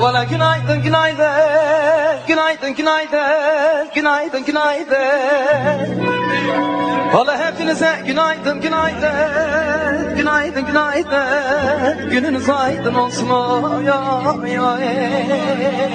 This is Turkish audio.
Valla günaydın günaydın. Günaydın günaydın. Günaydın günaydın. Valla hepinize günaydın günaydın. Günaydın günaydın. Gününüz aydın olsun. Oy ya oy.